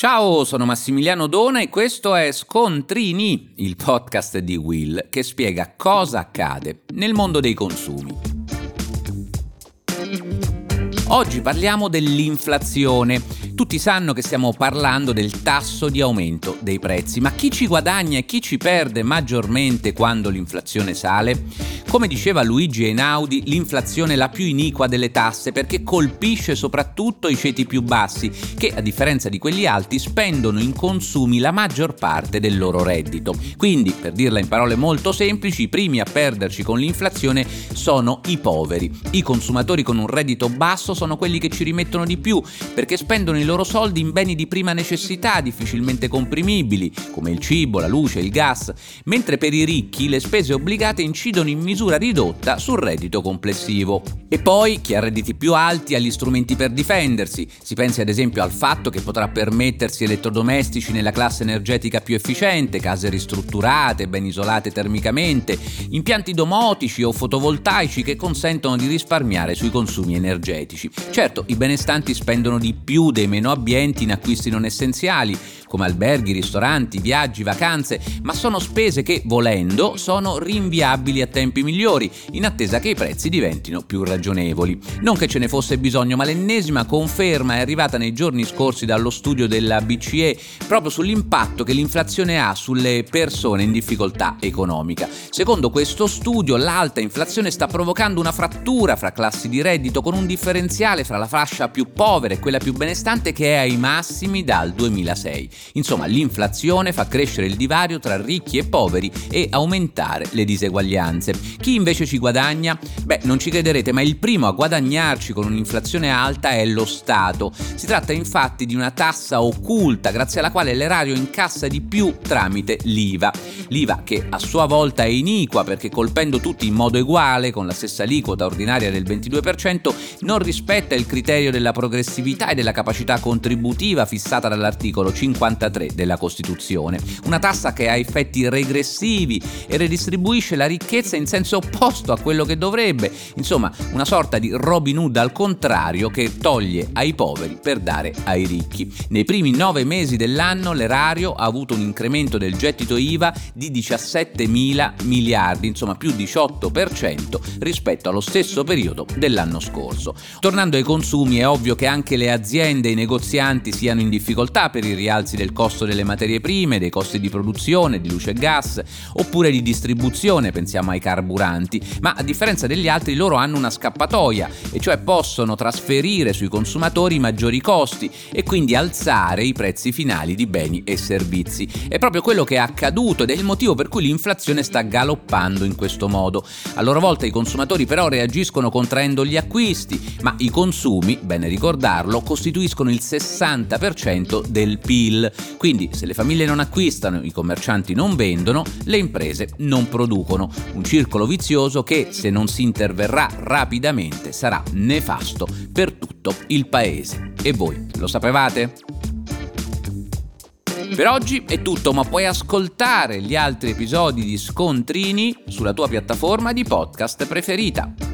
Ciao, sono Massimiliano Dona e questo è Scontrini, il podcast di Will che spiega cosa accade nel mondo dei consumi. Oggi parliamo dell'inflazione tutti sanno che stiamo parlando del tasso di aumento dei prezzi, ma chi ci guadagna e chi ci perde maggiormente quando l'inflazione sale? Come diceva Luigi Einaudi, l'inflazione è la più iniqua delle tasse perché colpisce soprattutto i ceti più bassi, che a differenza di quelli alti spendono in consumi la maggior parte del loro reddito. Quindi, per dirla in parole molto semplici, i primi a perderci con l'inflazione sono i poveri. I consumatori con un reddito basso sono quelli che ci rimettono di più perché spendono il loro soldi in beni di prima necessità difficilmente comprimibili, come il cibo, la luce, il gas, mentre per i ricchi le spese obbligate incidono in misura ridotta sul reddito complessivo. E poi chi ha redditi più alti ha gli strumenti per difendersi, si pensi ad esempio al fatto che potrà permettersi elettrodomestici nella classe energetica più efficiente, case ristrutturate, ben isolate termicamente, impianti domotici o fotovoltaici che consentono di risparmiare sui consumi energetici. Certo, i benestanti spendono di più dei meno abbienti in acquisti non essenziali, come alberghi, ristoranti, viaggi, vacanze, ma sono spese che, volendo, sono rinviabili a tempi migliori, in attesa che i prezzi diventino più ragionevoli. Non che ce ne fosse bisogno, ma l'ennesima conferma è arrivata nei giorni scorsi dallo studio della BCE proprio sull'impatto che l'inflazione ha sulle persone in difficoltà economica. Secondo questo studio, l'alta inflazione sta provocando una frattura fra classi di reddito con un differenziale fra la fascia più povera e quella più benestante che è ai massimi dal 2006. Insomma, l'inflazione fa crescere il divario tra ricchi e poveri e aumentare le diseguaglianze. Chi invece ci guadagna? Beh, non ci crederete, ma il primo a guadagnarci con un'inflazione alta è lo Stato. Si tratta infatti di una tassa occulta grazie alla quale l'erario incassa di più tramite l'IVA. L'IVA che a sua volta è iniqua perché colpendo tutti in modo uguale, con la stessa aliquota ordinaria del 22%, non rispetta il criterio della progressività e della capacità contributiva fissata dall'articolo 50 53 della Costituzione. Una tassa che ha effetti regressivi e redistribuisce la ricchezza in senso opposto a quello che dovrebbe. Insomma, una sorta di Robin Hood al contrario che toglie ai poveri per dare ai ricchi. Nei primi nove mesi dell'anno l'erario ha avuto un incremento del gettito IVA di 17 mila miliardi, insomma più 18% rispetto allo stesso periodo dell'anno scorso. Tornando ai consumi è ovvio che anche le aziende e i negozianti siano in difficoltà per i rialzi del costo delle materie prime, dei costi di produzione, di luce e gas, oppure di distribuzione, pensiamo ai carburanti, ma a differenza degli altri loro hanno una scappatoia, e cioè possono trasferire sui consumatori maggiori costi e quindi alzare i prezzi finali di beni e servizi. È proprio quello che è accaduto ed è il motivo per cui l'inflazione sta galoppando in questo modo. A loro volta i consumatori però reagiscono contraendo gli acquisti, ma i consumi, bene ricordarlo, costituiscono il 60% del PIL. Quindi se le famiglie non acquistano, i commercianti non vendono, le imprese non producono. Un circolo vizioso che, se non si interverrà rapidamente, sarà nefasto per tutto il paese. E voi lo sapevate? Per oggi è tutto, ma puoi ascoltare gli altri episodi di Scontrini sulla tua piattaforma di podcast preferita.